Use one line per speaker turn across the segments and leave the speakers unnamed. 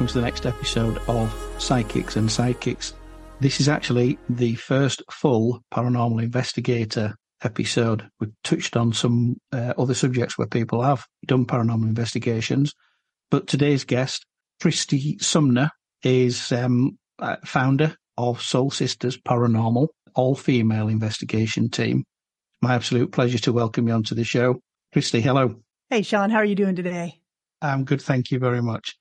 welcome to the next episode of Psychics and Sidekicks. This is actually the first full paranormal investigator episode. We've touched on some uh, other subjects where people have done paranormal investigations, but today's guest, Christy Sumner, is um, founder of Soul Sisters Paranormal, all female investigation team. My absolute pleasure to welcome you onto the show. Christy, hello.
Hey, Shaun, how are you doing today?
I'm good, thank you very much.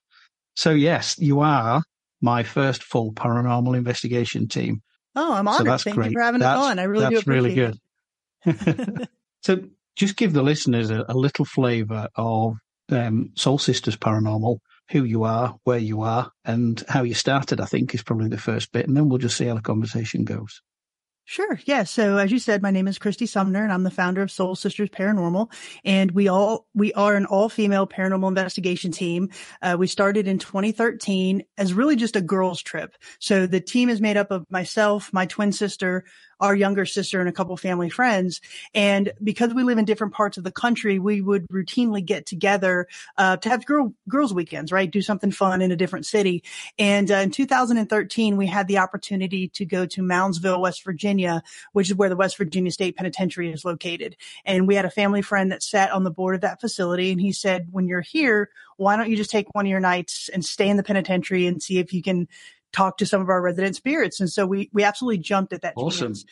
So, yes, you are my first full paranormal investigation team.
Oh, I'm honored. So Thank great. you for having
that's,
us on. I really
that's
do
appreciate really good. so, just give the listeners a, a little flavour of um, Soul Sisters Paranormal, who you are, where you are, and how you started. I think is probably the first bit, and then we'll just see how the conversation goes.
Sure. Yeah. So as you said, my name is Christy Sumner and I'm the founder of Soul Sisters Paranormal. And we all, we are an all female paranormal investigation team. Uh, we started in 2013 as really just a girls trip. So the team is made up of myself, my twin sister, our younger sister and a couple family friends. And because we live in different parts of the country, we would routinely get together uh, to have girl girls weekends, right? Do something fun in a different city. And uh, in 2013, we had the opportunity to go to Moundsville, West Virginia, which is where the West Virginia State Penitentiary is located. And we had a family friend that sat on the board of that facility, and he said, "When you're here, why don't you just take one of your nights and stay in the penitentiary and see if you can talk to some of our resident spirits. And so we, we absolutely jumped at that
awesome.
chance.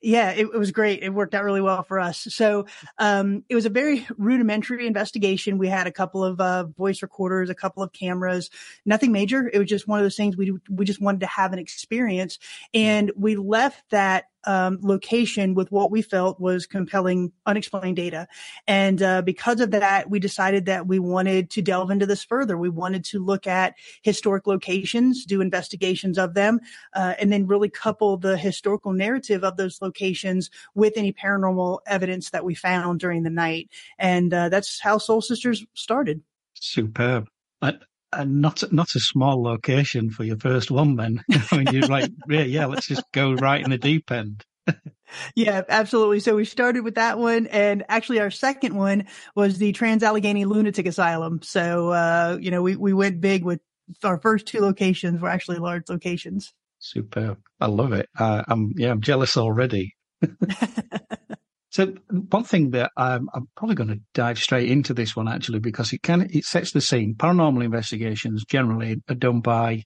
Yeah, it, it, was great. It worked out really well for us. So, um, it was a very rudimentary investigation. We had a couple of, uh, voice recorders, a couple of cameras, nothing major. It was just one of those things we, we just wanted to have an experience. And we left that um, location with what we felt was compelling, unexplained data. And uh, because of that, we decided that we wanted to delve into this further. We wanted to look at historic locations, do investigations of them, uh, and then really couple the historical narrative of those locations with any paranormal evidence that we found during the night. And uh, that's how Soul Sisters started.
Superb. And not not a small location for your first one. Then I mean, you're like, yeah, yeah, let's just go right in the deep end.
yeah, absolutely. So we started with that one, and actually, our second one was the Trans Allegheny Lunatic Asylum. So uh, you know, we we went big with our first two locations were actually large locations.
Superb. I love it. Uh, I'm yeah, I'm jealous already. So one thing that I'm, I'm probably going to dive straight into this one actually because it can it sets the scene. Paranormal investigations generally are done by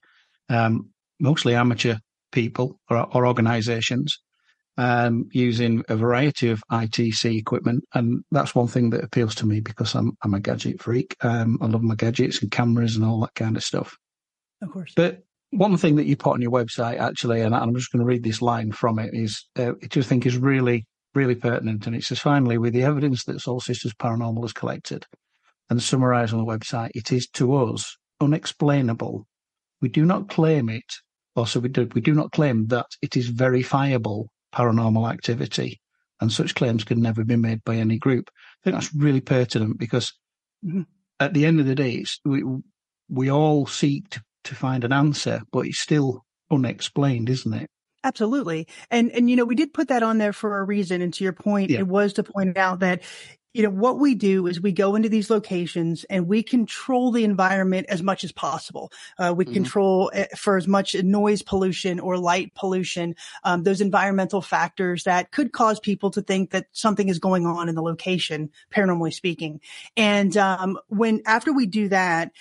um, mostly amateur people or, or organisations um, using a variety of ITC equipment, and that's one thing that appeals to me because I'm I'm a gadget freak. Um, I love my gadgets and cameras and all that kind of stuff.
Of course,
but one thing that you put on your website actually, and I'm just going to read this line from it, is uh, which I think is really really pertinent. And it says, finally, with the evidence that Soul Sisters Paranormal has collected and summarised on the website, it is to us unexplainable. We do not claim it, or so we do, we do not claim that it is verifiable paranormal activity. And such claims can never be made by any group. I think that's really pertinent because mm-hmm. at the end of the day, we, we all seek to, to find an answer, but it's still unexplained, isn't it?
Absolutely. And, and, you know, we did put that on there for a reason. And to your point, yeah. it was to point out that, you know, what we do is we go into these locations and we control the environment as much as possible. Uh, we mm-hmm. control eh, for as much noise pollution or light pollution, um, those environmental factors that could cause people to think that something is going on in the location, paranormally speaking. And, um, when, after we do that,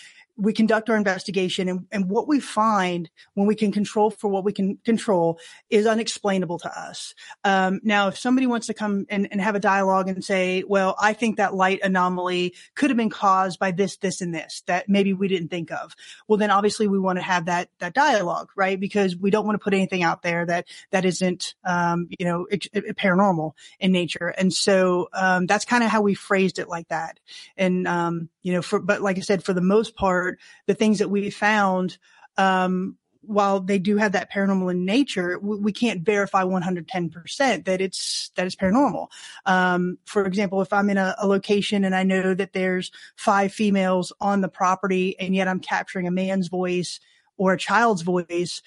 we conduct our investigation and, and what we find when we can control for what we can control is unexplainable to us. Um, now, if somebody wants to come and, and have a dialogue and say, well, I think that light anomaly could have been caused by this, this, and this that maybe we didn't think of. Well, then obviously we want to have that, that dialogue, right? Because we don't want to put anything out there that, that isn't, um, you know, paranormal in nature. And so, um, that's kind of how we phrased it like that. And, um, you know, for, but like I said, for the most part, the things that we found, um, while they do have that paranormal in nature, we, can't verify 110% that it's, that it's paranormal. Um, for example, if I'm in a, a, location and I know that there's five females on the property and yet I'm capturing a man's voice or a child's voice,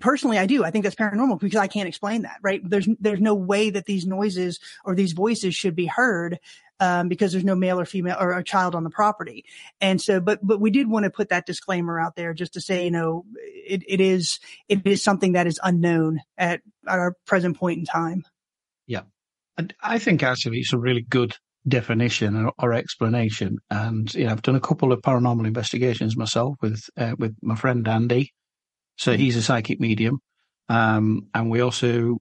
personally, I do. I think that's paranormal because I can't explain that, right? There's, there's no way that these noises or these voices should be heard. Um, because there's no male or female or a child on the property. And so, but, but we did want to put that disclaimer out there just to say, you know, it, it is, it is something that is unknown at, at our present point in time.
Yeah. And I think actually it's a really good definition or, or, explanation. And you know, I've done a couple of paranormal investigations myself with uh, with my friend Andy, so mm-hmm. he's a psychic medium. Um, and we also,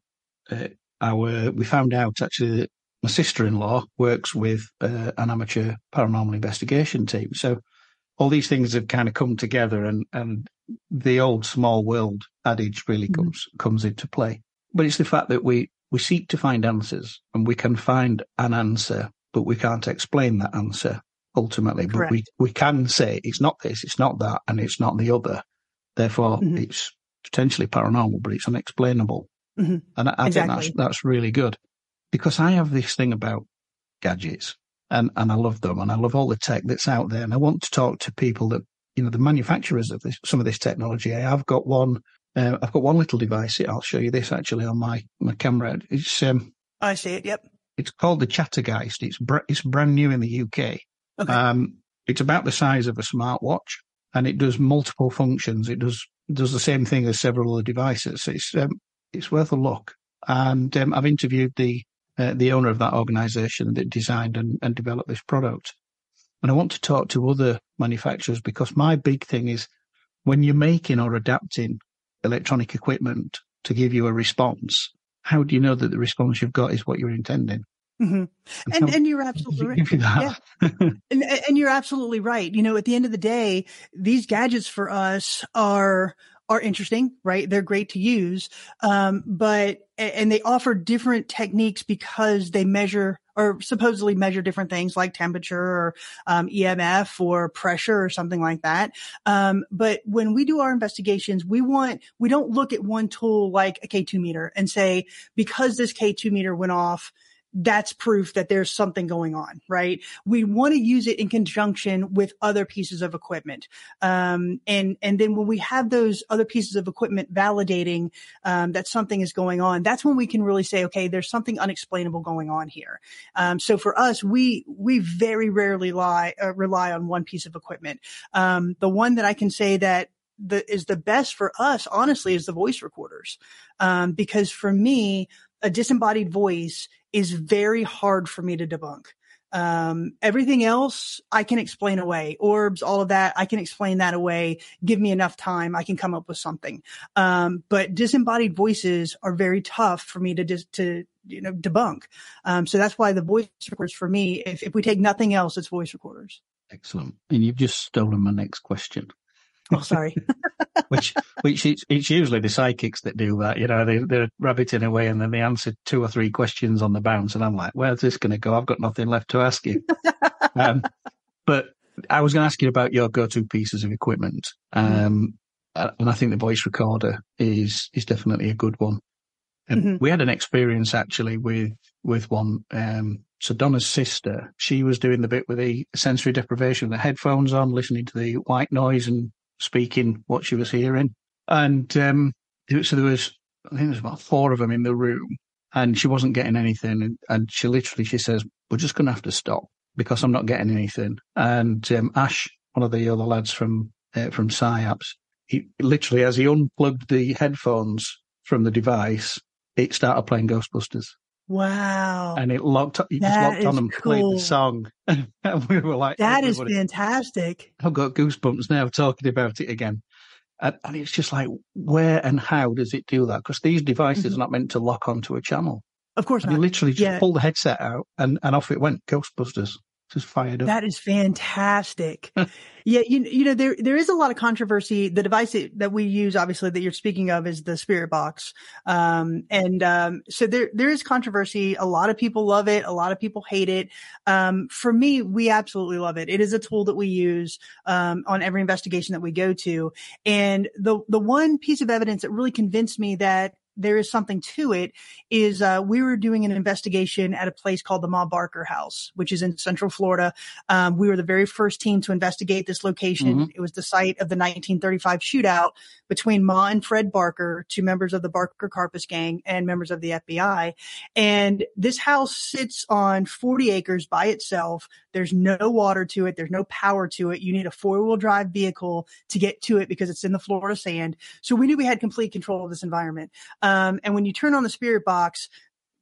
uh, our, we found out actually that my sister-in-law works with uh, an amateur paranormal investigation team. So all these things have kind of come together and, and the old small world adage really mm-hmm. comes, comes into play. But it's the fact that we, we seek to find answers and we can find an answer, but we can't explain that answer ultimately. Correct. But we, we can say it's not this, it's not that, and it's not the other. Therefore, mm-hmm. it's potentially paranormal, but it's unexplainable. Mm-hmm. And I, I exactly. think that's that's really good because I have this thing about gadgets and and I love them and I love all the tech that's out there and I want to talk to people that you know the manufacturers of this some of this technology. I've got one. Uh, I've got one little device. I'll show you this actually on my my camera. It's um.
I see it. Yep.
It's called the Chattergeist. It's br- it's brand new in the UK. Okay. Um, it's about the size of a smartwatch and it does multiple functions. It does does the same thing as several other devices. It's um, it's worth a look. And um, I've interviewed the uh, the owner of that organisation that designed and, and developed this product. And I want to talk to other manufacturers because my big thing is when you're making or adapting electronic equipment to give you a response, how do you know that the response you've got is what you're intending?
Mm-hmm. And, and you're absolutely right. Yeah. and, and you're absolutely right. You know, at the end of the day, these gadgets for us are, are interesting, right? They're great to use. Um, but, and they offer different techniques because they measure or supposedly measure different things like temperature or um, EMF or pressure or something like that. Um, but when we do our investigations, we want we don't look at one tool like a K2 meter and say because this K2 meter went off, that's proof that there's something going on, right? We want to use it in conjunction with other pieces of equipment. Um, and, and then when we have those other pieces of equipment validating, um, that something is going on, that's when we can really say, okay, there's something unexplainable going on here. Um, so for us, we, we very rarely lie, uh, rely on one piece of equipment. Um, the one that I can say that the, is the best for us, honestly, is the voice recorders. Um, because for me, a disembodied voice is very hard for me to debunk. Um, everything else I can explain away. Orbs, all of that, I can explain that away. Give me enough time. I can come up with something. Um, but disembodied voices are very tough for me to dis- to, you know, debunk. Um, so that's why the voice recorders for me, if, if we take nothing else, it's voice recorders.
Excellent. And you've just stolen my next question.
Oh, sorry.
which, which it's, it's, usually the psychics that do that. You know, they, they're rabbiting away and then they answer two or three questions on the bounce. And I'm like, where's this going to go? I've got nothing left to ask you. um, but I was going to ask you about your go-to pieces of equipment. Um, mm-hmm. and I think the voice recorder is, is definitely a good one. And mm-hmm. we had an experience actually with, with one, um, so Donna's sister, she was doing the bit with the sensory deprivation, the headphones on, listening to the white noise and speaking what she was hearing. And um, so there was, I think there was about four of them in the room, and she wasn't getting anything. And, and she literally she says, "We're just going to have to stop because I'm not getting anything." And um, Ash, one of the other lads from uh, from PsyApps, he literally as he unplugged the headphones from the device, it started playing Ghostbusters.
Wow.
And it locked, up it just locked on and cool. played the song. and we were like,
that is fantastic.
I've got goosebumps now talking about it again. And, and it's just like, where and how does it do that? Because these devices mm-hmm. are not meant to lock onto a channel.
Of course
and
not.
You literally just yeah. pull the headset out and, and off it went. Ghostbusters just fired up.
That is fantastic. yeah, you, you know there there is a lot of controversy. The device that we use, obviously, that you're speaking of, is the Spirit Box, um, and um, so there there is controversy. A lot of people love it. A lot of people hate it. Um, for me, we absolutely love it. It is a tool that we use um, on every investigation that we go to, and the the one piece of evidence that really convinced me that there is something to it is uh, we were doing an investigation at a place called the Ma Barker House, which is in Central Florida. Um, we were the very first team to investigate this location. Mm-hmm. It was the site of the 1935 shootout between Ma and Fred Barker, two members of the Barker Karpis gang and members of the FBI. And this house sits on 40 acres by itself. There's no water to it. There's no power to it. You need a four wheel drive vehicle to get to it because it's in the Florida sand. So we knew we had complete control of this environment. Um, and when you turn on the spirit box,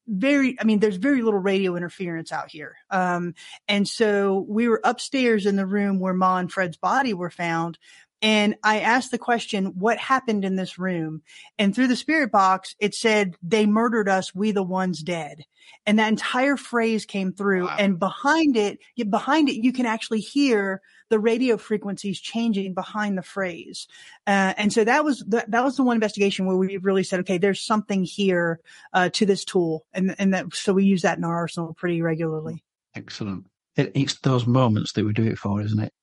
very, I mean, there's very little radio interference out here. Um, and so we were upstairs in the room where Ma and Fred's body were found. And I asked the question, what happened in this room? And through the spirit box, it said, they murdered us. We the ones dead. And that entire phrase came through wow. and behind it, behind it, you can actually hear the radio frequencies changing behind the phrase. Uh, and so that was the, that was the one investigation where we really said, okay, there's something here, uh, to this tool. And, and that, so we use that in our arsenal pretty regularly.
Excellent. It, it's those moments that we do it for, isn't it?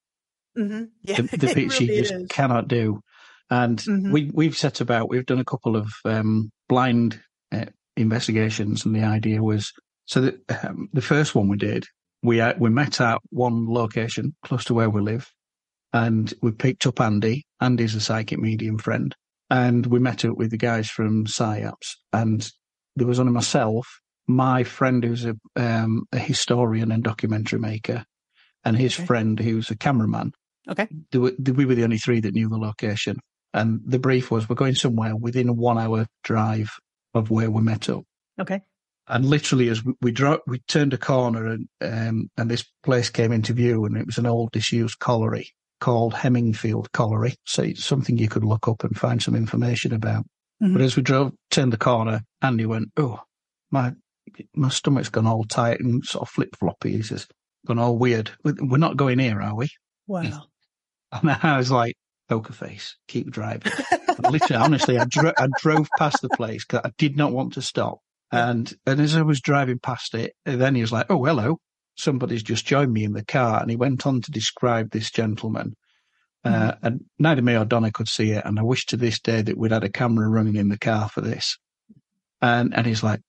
Mm-hmm. Yeah,
the, the really you just is. cannot do. And mm-hmm. we, we've set about, we've done a couple of um, blind uh, investigations, and the idea was so that, um, the first one we did, we uh, we met at one location close to where we live, and we picked up Andy. Andy's a psychic medium friend, and we met up with the guys from PsyOps, and there was only myself, my friend who's a um, a historian and documentary maker, and his okay. friend who's a cameraman.
Okay.
Were, we were the only three that knew the location. And the brief was we're going somewhere within a one hour drive of where we met up.
Okay.
And literally, as we we, dro- we turned a corner, and um, and this place came into view, and it was an old disused colliery called Hemingfield Colliery. So it's something you could look up and find some information about. Mm-hmm. But as we drove, turned the corner, Andy went, "Oh, my my stomach's gone all tight and sort of flip floppy." He says, gone all weird. We're not going here, are we?
Wow.
And I was like, poker face, keep driving. literally, honestly, I, dro- I drove past the place because I did not want to stop. And, and as I was driving past it, then he was like, oh, hello. Somebody's just joined me in the car. And he went on to describe this gentleman. Uh, mm-hmm. And neither me or Donna could see it. And I wish to this day that we'd had a camera running in the car for this. And, and he's like,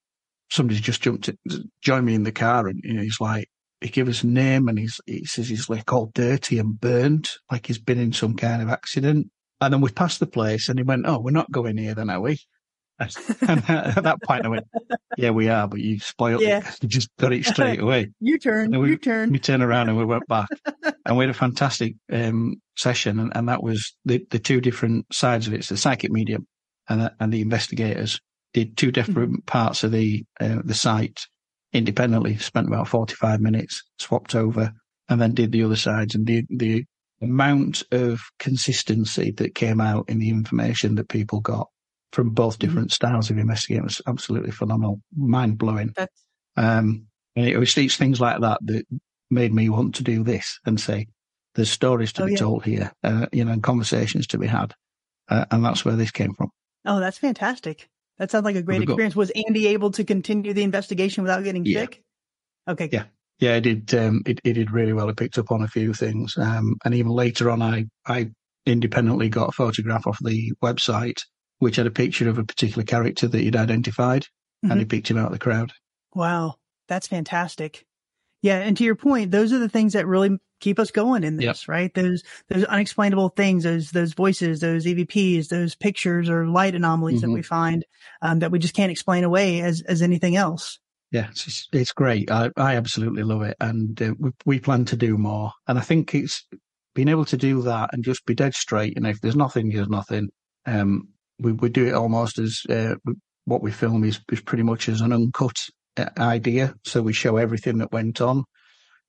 somebody's just jumped, to, joined me in the car. And you know, he's like, he gave us a name and he's, he says he's like all dirty and burnt, like he's been in some kind of accident. And then we passed the place and he went, Oh, we're not going here then, are we? and at that point I went, Yeah, we are, but you spoiled yeah. it. You just got it straight away.
you turn, we, you turn.
We turned around and we went back and we had a fantastic um, session. And, and, that was the, the two different sides of it. It's the psychic medium and, the, and the investigators did two different mm-hmm. parts of the, uh, the site independently, spent about 45 minutes, swapped over, and then did the other sides. And the, the amount of consistency that came out in the information that people got from both mm-hmm. different styles of investigating was absolutely phenomenal, mind blowing. Um, and it was these things like that that made me want to do this and say, there's stories to oh, be yeah. told here, uh, you know, and conversations to be had. Uh, and that's where this came from.
Oh, that's fantastic. That sounds like a great experience. Was Andy able to continue the investigation without getting yeah. sick? Okay.
Yeah. Yeah, it did. Um, it, it did really well. It picked up on a few things, um, and even later on, I I independently got a photograph off the website which had a picture of a particular character that he'd identified, mm-hmm. and he picked him out of the crowd.
Wow, that's fantastic. Yeah, and to your point, those are the things that really keep us going in this, yep. right? Those those unexplainable things, those those voices, those EVPs, those pictures or light anomalies mm-hmm. that we find um, that we just can't explain away as as anything else.
Yeah, it's, it's great. I, I absolutely love it, and uh, we we plan to do more. And I think it's being able to do that and just be dead straight. And if there's nothing, there's nothing. Um, we we do it almost as uh, what we film is is pretty much as an uncut idea. So we show everything that went on.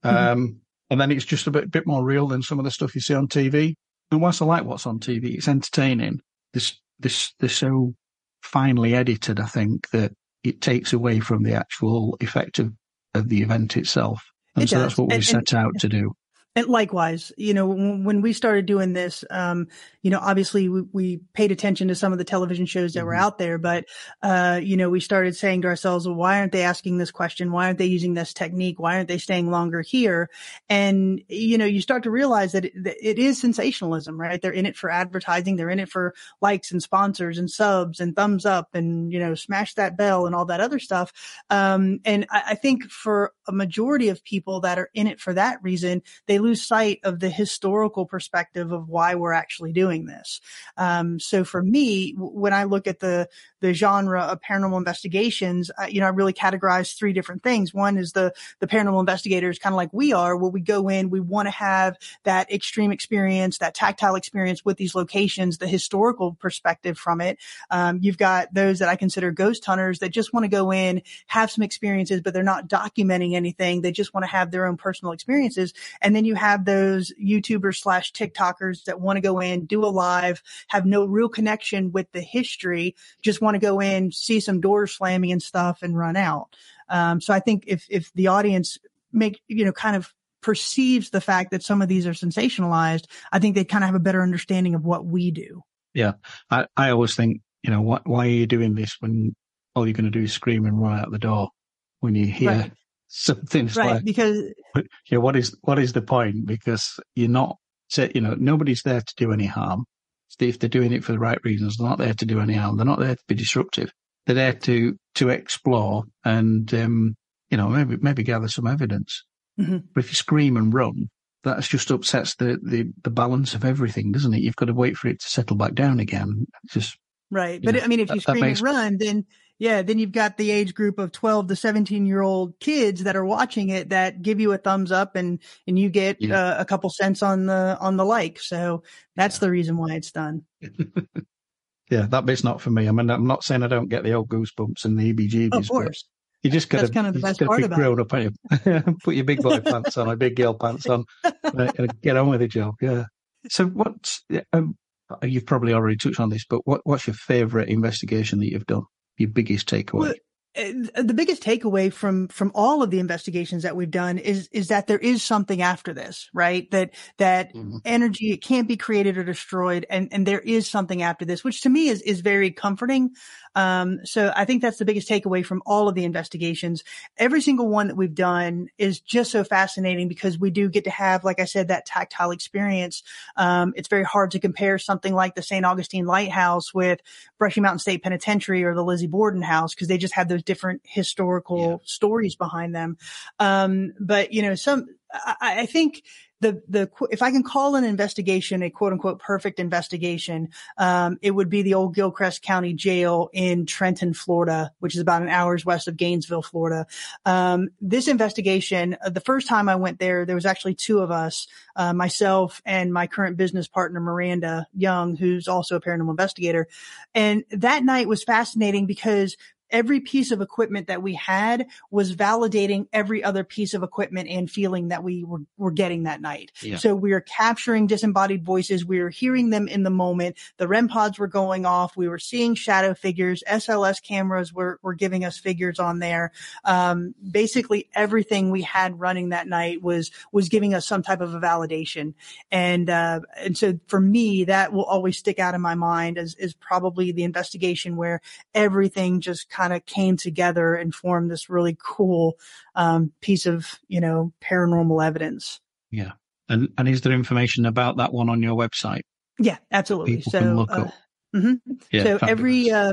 Mm-hmm. Um, and then it's just a bit bit more real than some of the stuff you see on TV. And whilst I like what's on TV, it's entertaining. This this they're so finely edited. I think that it takes away from the actual effect of, of the event itself. And it so does. that's what we set out to do.
And likewise, you know, when we started doing this, um, you know, obviously we, we, paid attention to some of the television shows that mm-hmm. were out there, but, uh, you know, we started saying to ourselves, well, why aren't they asking this question? Why aren't they using this technique? Why aren't they staying longer here? And, you know, you start to realize that it, that it is sensationalism, right? They're in it for advertising. They're in it for likes and sponsors and subs and thumbs up and, you know, smash that bell and all that other stuff. Um, and I, I think for a majority of people that are in it for that reason, they lose sight of the historical perspective of why we're actually doing this. Um, so for me, when I look at the the genre of paranormal investigations, you know, I really categorize three different things. One is the the paranormal investigators, kind of like we are, where we go in, we want to have that extreme experience, that tactile experience with these locations, the historical perspective from it. Um, you've got those that I consider ghost hunters that just want to go in, have some experiences, but they're not documenting anything. They just want to have their own personal experiences. And then you have those YouTubers slash TikTokers that want to go in, do a live, have no real connection with the history, just want to go in, see some doors slamming and stuff and run out. Um, so I think if, if the audience make, you know, kind of perceives the fact that some of these are sensationalized, I think they kind of have a better understanding of what we do.
Yeah. I, I always think, you know, what, why are you doing this when all you're going to do is scream and run out the door when you hear right. Something
right,
like,
because
yeah, what is, what is the point? Because you're not, you know, nobody's there to do any harm. If they're doing it for the right reasons, they're not there to do any harm. They're not there to be disruptive. They're there to, to explore and, um, you know, maybe, maybe gather some evidence. Mm-hmm. But if you scream and run, that just upsets the, the, the balance of everything, doesn't it? You've got to wait for it to settle back down again. It's just
right. But know, I mean, if you scream makes... and run, then yeah, then you've got the age group of 12 to 17 year old kids that are watching it that give you a thumbs up and, and you get yeah. uh, a couple cents on the, on the like. So that's the reason why it's done.
yeah, that bit's not for me. I mean, I'm not saying I don't get the old goosebumps and the EBGBs.
Of course.
You just got to kind of the best part about grown up, you? Put your big boy pants on, or big girl pants on, and get on with the job. Yeah. So, what's um, you've probably already touched on this, but what, what's your favourite investigation that you've done? Your biggest takeaway? Well,
the biggest takeaway from from all of the investigations that we've done is is that there is something after this right that that mm-hmm. energy it can't be created or destroyed and and there is something after this which to me is is very comforting um, so I think that's the biggest takeaway from all of the investigations. Every single one that we've done is just so fascinating because we do get to have, like I said, that tactile experience. Um, it's very hard to compare something like the St. Augustine Lighthouse with Brushy Mountain State Penitentiary or the Lizzie Borden House because they just have those different historical yeah. stories behind them. Um, but you know, some, I, I think the the if I can call an investigation a quote unquote perfect investigation, um, it would be the old Gilchrist County Jail in Trenton, Florida, which is about an hour's west of Gainesville, Florida. Um, this investigation, uh, the first time I went there, there was actually two of us, uh, myself and my current business partner Miranda Young, who's also a paranormal investigator, and that night was fascinating because every piece of equipment that we had was validating every other piece of equipment and feeling that we were, were getting that night. Yeah. So we are capturing disembodied voices. We were hearing them in the moment. The REM pods were going off. We were seeing shadow figures. SLS cameras were, were giving us figures on there. Um, basically everything we had running that night was, was giving us some type of a validation. And, uh, and so for me, that will always stick out in my mind as, is probably the investigation where everything just kind kind of came together and formed this really cool um, piece of you know paranormal evidence.
Yeah, and and is there information about that one on your website?
Yeah, absolutely.
People so, can look uh, up.
Mm-hmm. Yeah, so fabulous. every uh,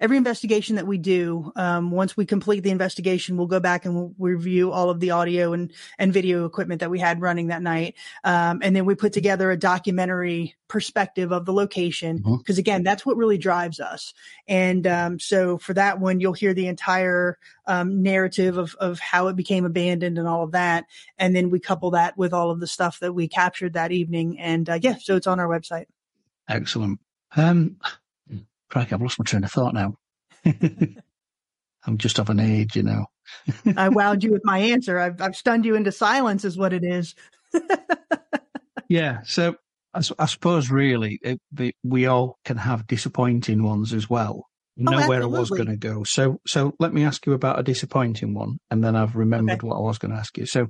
every investigation that we do, um, once we complete the investigation, we'll go back and we'll review all of the audio and, and video equipment that we had running that night. Um, and then we put together a documentary perspective of the location. Mm-hmm. Cause again, that's what really drives us. And, um, so for that one, you'll hear the entire, um, narrative of, of how it became abandoned and all of that. And then we couple that with all of the stuff that we captured that evening. And, uh, yeah, so it's on our website.
Excellent. Um, Crack, I've lost my train of thought now. I'm just of an age, you know.
I wowed you with my answer. I've, I've stunned you into silence, is what it is.
yeah. So I, I suppose really it, the, we all can have disappointing ones as well. You oh, know oh, where I was going to go. So, so let me ask you about a disappointing one, and then I've remembered okay. what I was going to ask you. So,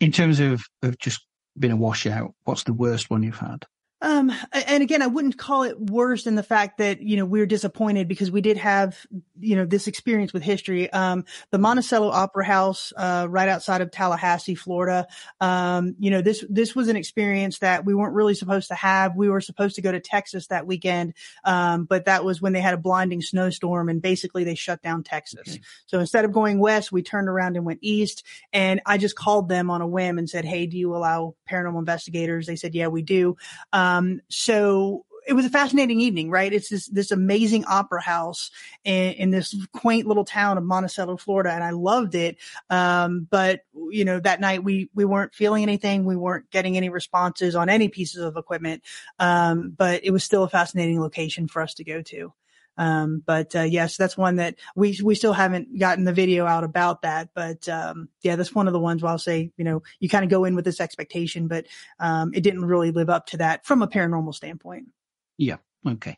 in terms of, of just being a washout, what's the worst one you've had?
Um, and again, I wouldn't call it worse than the fact that, you know, we are disappointed because we did have, you know, this experience with history. Um, the Monticello Opera House, uh, right outside of Tallahassee, Florida. Um, you know, this, this was an experience that we weren't really supposed to have. We were supposed to go to Texas that weekend. Um, but that was when they had a blinding snowstorm and basically they shut down Texas. Okay. So instead of going west, we turned around and went east and I just called them on a whim and said, Hey, do you allow paranormal investigators? They said, yeah, we do. Um, um, so it was a fascinating evening, right? It's this, this amazing opera house in, in, this quaint little town of Monticello, Florida. And I loved it. Um, but you know, that night we, we weren't feeling anything. We weren't getting any responses on any pieces of equipment. Um, but it was still a fascinating location for us to go to. Um, but, uh, yes, that's one that we, we still haven't gotten the video out about that. But, um, yeah, that's one of the ones where I'll say, you know, you kind of go in with this expectation, but, um, it didn't really live up to that from a paranormal standpoint.
Yeah. Okay.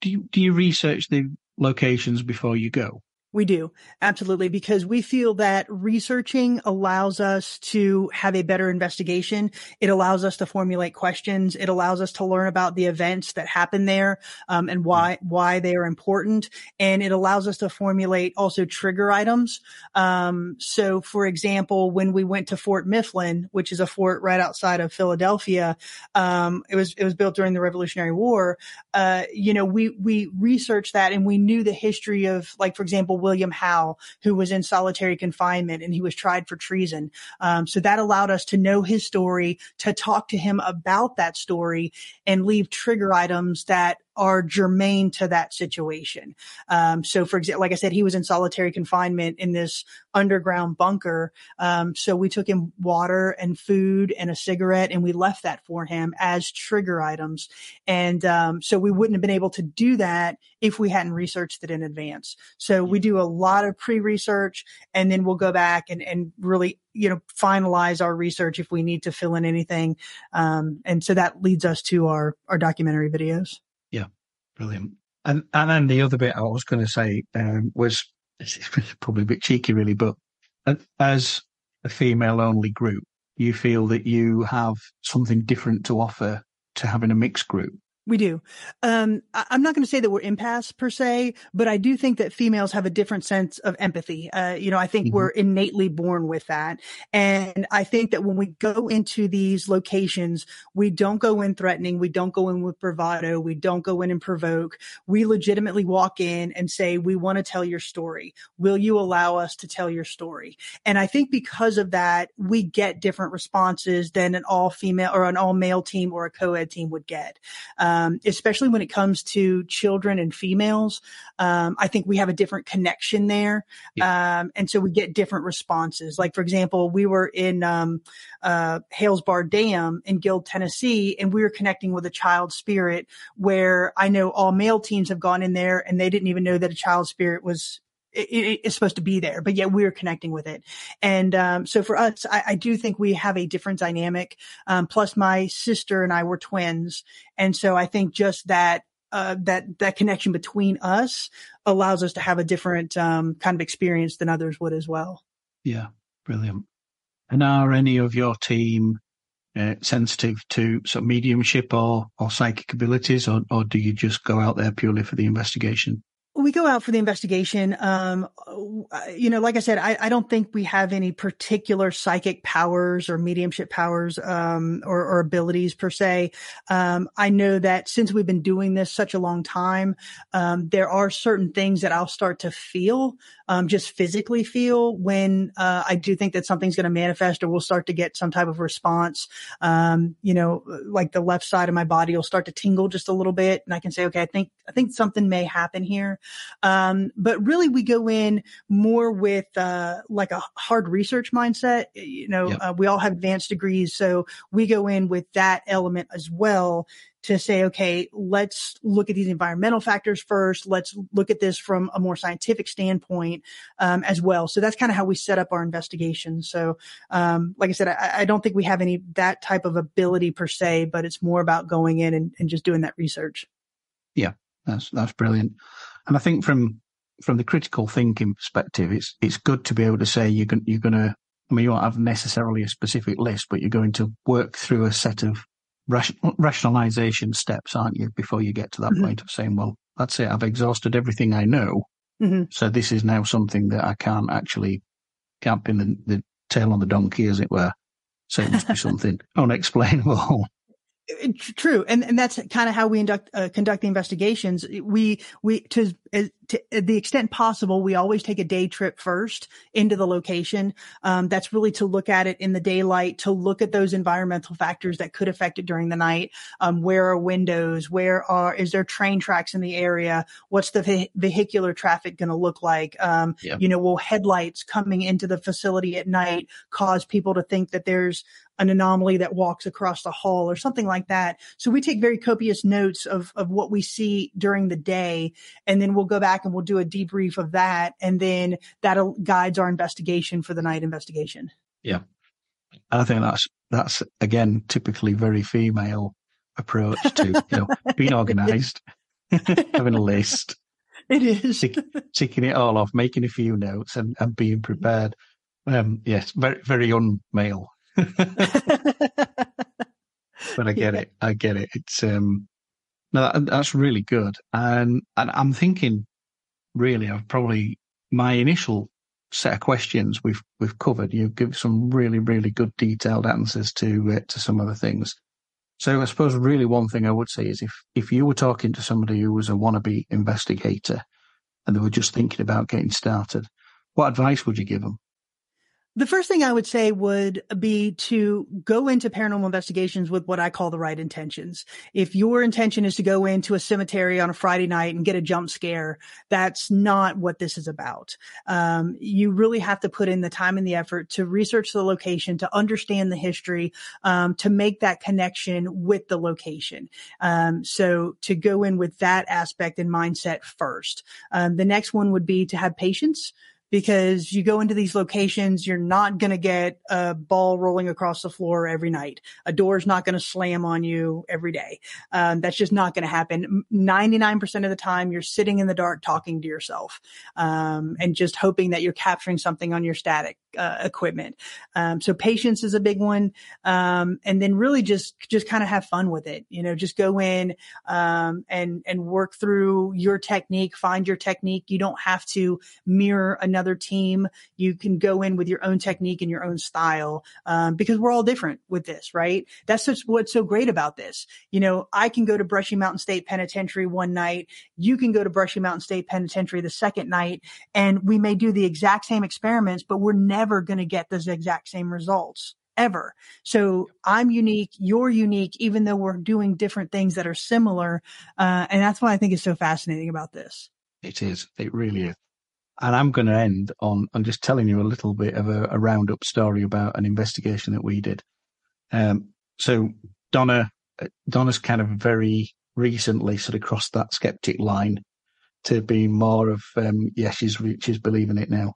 Do you, do you research the locations before you go?
We do. Absolutely. Because we feel that researching allows us to have a better investigation. It allows us to formulate questions. It allows us to learn about the events that happen there, um, and why, why they are important. And it allows us to formulate also trigger items. Um, so for example, when we went to Fort Mifflin, which is a fort right outside of Philadelphia, um, it was, it was built during the Revolutionary War. Uh, you know, we, we researched that and we knew the history of, like, for example, William Howe, who was in solitary confinement and he was tried for treason. Um, so that allowed us to know his story, to talk to him about that story and leave trigger items that are germane to that situation. Um, so for example, like I said, he was in solitary confinement in this underground bunker. Um, so we took him water and food and a cigarette and we left that for him as trigger items. And, um, so we wouldn't have been able to do that if we hadn't researched it in advance. So we do a lot of pre-research and then we'll go back and, and really you know, finalize our research if we need to fill in anything. Um, and so that leads us to our, our documentary videos.
Yeah, brilliant. And and then the other bit I was going to say um, was probably a bit cheeky, really, but as a female only group, you feel that you have something different to offer to having a mixed group.
We do. Um, I, am not going to say that we're empaths per se, but I do think that females have a different sense of empathy. Uh, you know, I think mm-hmm. we're innately born with that. And I think that when we go into these locations, we don't go in threatening. We don't go in with bravado. We don't go in and provoke. We legitimately walk in and say, we want to tell your story. Will you allow us to tell your story? And I think because of that, we get different responses than an all female or an all male team or a co-ed team would get. Um, um, especially when it comes to children and females. Um, I think we have a different connection there. Yeah. Um, and so we get different responses. Like, for example, we were in, um, uh, Hales Bar Dam in Guild, Tennessee, and we were connecting with a child spirit where I know all male teams have gone in there and they didn't even know that a child spirit was it is supposed to be there, but yet we're connecting with it. And um, so for us, I, I, do think we have a different dynamic. Um, plus, my sister and I were twins, and so I think just that uh, that that connection between us allows us to have a different um, kind of experience than others would as well.
Yeah, brilliant. And are any of your team uh, sensitive to sort of mediumship or or psychic abilities, or or do you just go out there purely for the investigation?
We go out for the investigation. Um, you know, like I said, I, I, don't think we have any particular psychic powers or mediumship powers, um, or, or, abilities per se. Um, I know that since we've been doing this such a long time, um, there are certain things that I'll start to feel, um, just physically feel when, uh, I do think that something's going to manifest or we'll start to get some type of response. Um, you know, like the left side of my body will start to tingle just a little bit and I can say, okay, I think, I think something may happen here. Um, but really we go in more with, uh, like a hard research mindset. You know, yep. uh, we all have advanced degrees. So we go in with that element as well to say, okay, let's look at these environmental factors first. Let's look at this from a more scientific standpoint um, as well. So that's kind of how we set up our investigation. So, um, like I said, I, I, don't think we have any that type of ability per se, but it's more about going in and, and just doing that research.
Yeah, that's that's brilliant. And I think from from the critical thinking perspective, it's it's good to be able to say you're going you're going to I mean, you won't have necessarily a specific list, but you're going to work through a set of rationalization steps, aren't you, before you get to that mm-hmm. point of saying, well, that's it. I've exhausted everything I know. Mm-hmm. So this is now something that I can't actually can't pin the, the tail on the donkey, as it were. So it must be something unexplainable.
True, and and that's kind of how we induct, uh, conduct the investigations. We we to, uh, to the extent possible, we always take a day trip first into the location. Um, that's really to look at it in the daylight, to look at those environmental factors that could affect it during the night. Um, where are windows? Where are is there train tracks in the area? What's the ve- vehicular traffic going to look like? Um, yeah. You know, will headlights coming into the facility at night cause people to think that there's an anomaly that walks across the hall or something like that. So we take very copious notes of, of what we see during the day. And then we'll go back and we'll do a debrief of that. And then that guides our investigation for the night investigation.
Yeah. I think that's, that's again, typically very female approach to, you know, being organized, having a list.
It is.
Tick, ticking it all off, making a few notes and, and being prepared. Um, yes, very, very unmale but I get yeah. it. I get it. It's um, no, that, that's really good. And and I'm thinking, really, I've probably my initial set of questions we've we've covered. You give some really really good detailed answers to uh, to some of the things. So I suppose really one thing I would say is if if you were talking to somebody who was a wannabe investigator and they were just thinking about getting started, what advice would you give them?
The first thing I would say would be to go into paranormal investigations with what I call the right intentions. If your intention is to go into a cemetery on a Friday night and get a jump scare, that's not what this is about. Um, you really have to put in the time and the effort to research the location, to understand the history, um, to make that connection with the location. Um, so to go in with that aspect and mindset first. Um, the next one would be to have patience because you go into these locations, you're not going to get a ball rolling across the floor every night. A door's not going to slam on you every day. Um, that's just not going to happen. 99% of the time, you're sitting in the dark talking to yourself um, and just hoping that you're capturing something on your static uh, equipment. Um, so patience is a big one. Um, and then really just, just kind of have fun with it. You know, just go in um, and, and work through your technique, find your technique. You don't have to mirror another team. You can go in with your own technique and your own style um, because we're all different with this, right? That's just what's so great about this. You know, I can go to Brushy Mountain State Penitentiary one night. You can go to Brushy Mountain State Penitentiary the second night, and we may do the exact same experiments, but we're never going to get those exact same results ever. So I'm unique, you're unique, even though we're doing different things that are similar. Uh, and that's what I think is so fascinating about this.
It is. It really is. And I'm going to end on, on just telling you a little bit of a, a roundup story about an investigation that we did. Um, so Donna, uh, Donna's kind of very recently sort of crossed that skeptic line to be more of, um, yeah, she's, she's believing it now.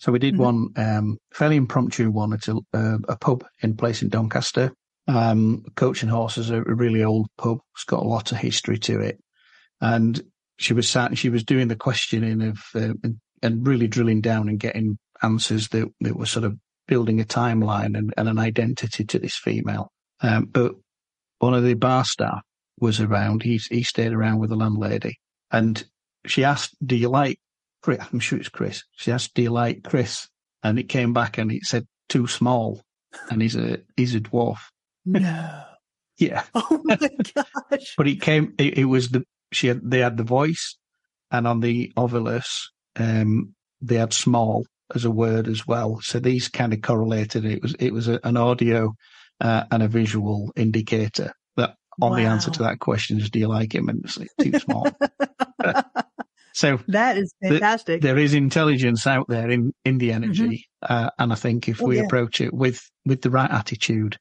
So we did mm-hmm. one, um, fairly impromptu one at a, uh, a pub in place in Doncaster. Um, Coach and Horse is a, a really old pub. It's got a lot of history to it. And she was sat, and she was doing the questioning of, uh, and really drilling down and getting answers that, that were sort of building a timeline and, and an identity to this female. Um, but one of the bar staff was around. He, he stayed around with the landlady and she asked, do you like? I'm sure it's Chris. She asked, do you like Chris? And it came back and it said too small and he's a, he's a dwarf.
No.
yeah.
Oh my gosh.
but it came, it, it was the, she had, they had the voice and on the Ovilus, um, they had small as a word as well. So these kind of correlated. It was it was a, an audio uh, and a visual indicator that on wow. the answer to that question is, do you like him? And it's too small. so
that is fantastic.
The, there is intelligence out there in in the energy, mm-hmm. uh, and I think if oh, we yeah. approach it with with the right attitude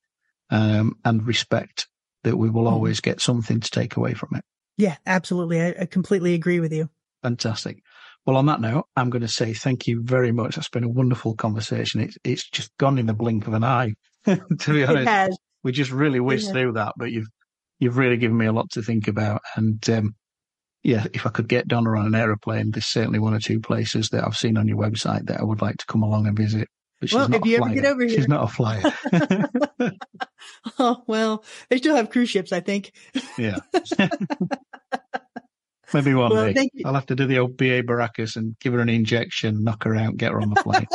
um, and respect, that we will mm-hmm. always get something to take away from it.
Yeah, absolutely. I, I completely agree with you.
Fantastic. Well, on that note, I'm going to say thank you very much. That's been a wonderful conversation. It's it's just gone in the blink of an eye. to be honest, we just really whizzed through that, but you've you've really given me a lot to think about. And um, yeah, if I could get Donna on an aeroplane, there's certainly one or two places that I've seen on your website that I would like to come along and visit. But she's well, if you ever get over here, she's not a flyer.
oh well, they still have cruise ships, I think.
yeah. Maybe one well, day. I'll have to do the old BA Baracus and give her an injection, knock her out, get her on the plane.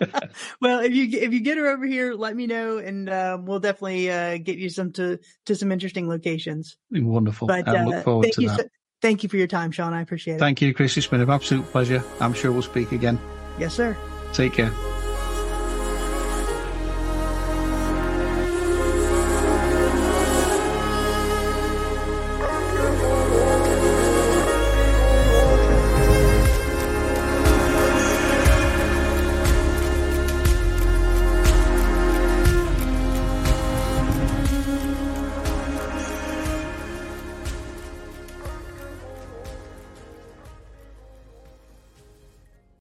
well, if you if you get her over here, let me know, and uh, we'll definitely uh, get you some to to some interesting locations.
Wonderful. But I look uh, forward to that. So,
thank you for your time, Shaun. I appreciate it.
Thank you, Kris. It's been an absolute pleasure. I'm sure we'll speak again.
Yes, sir.
Take care.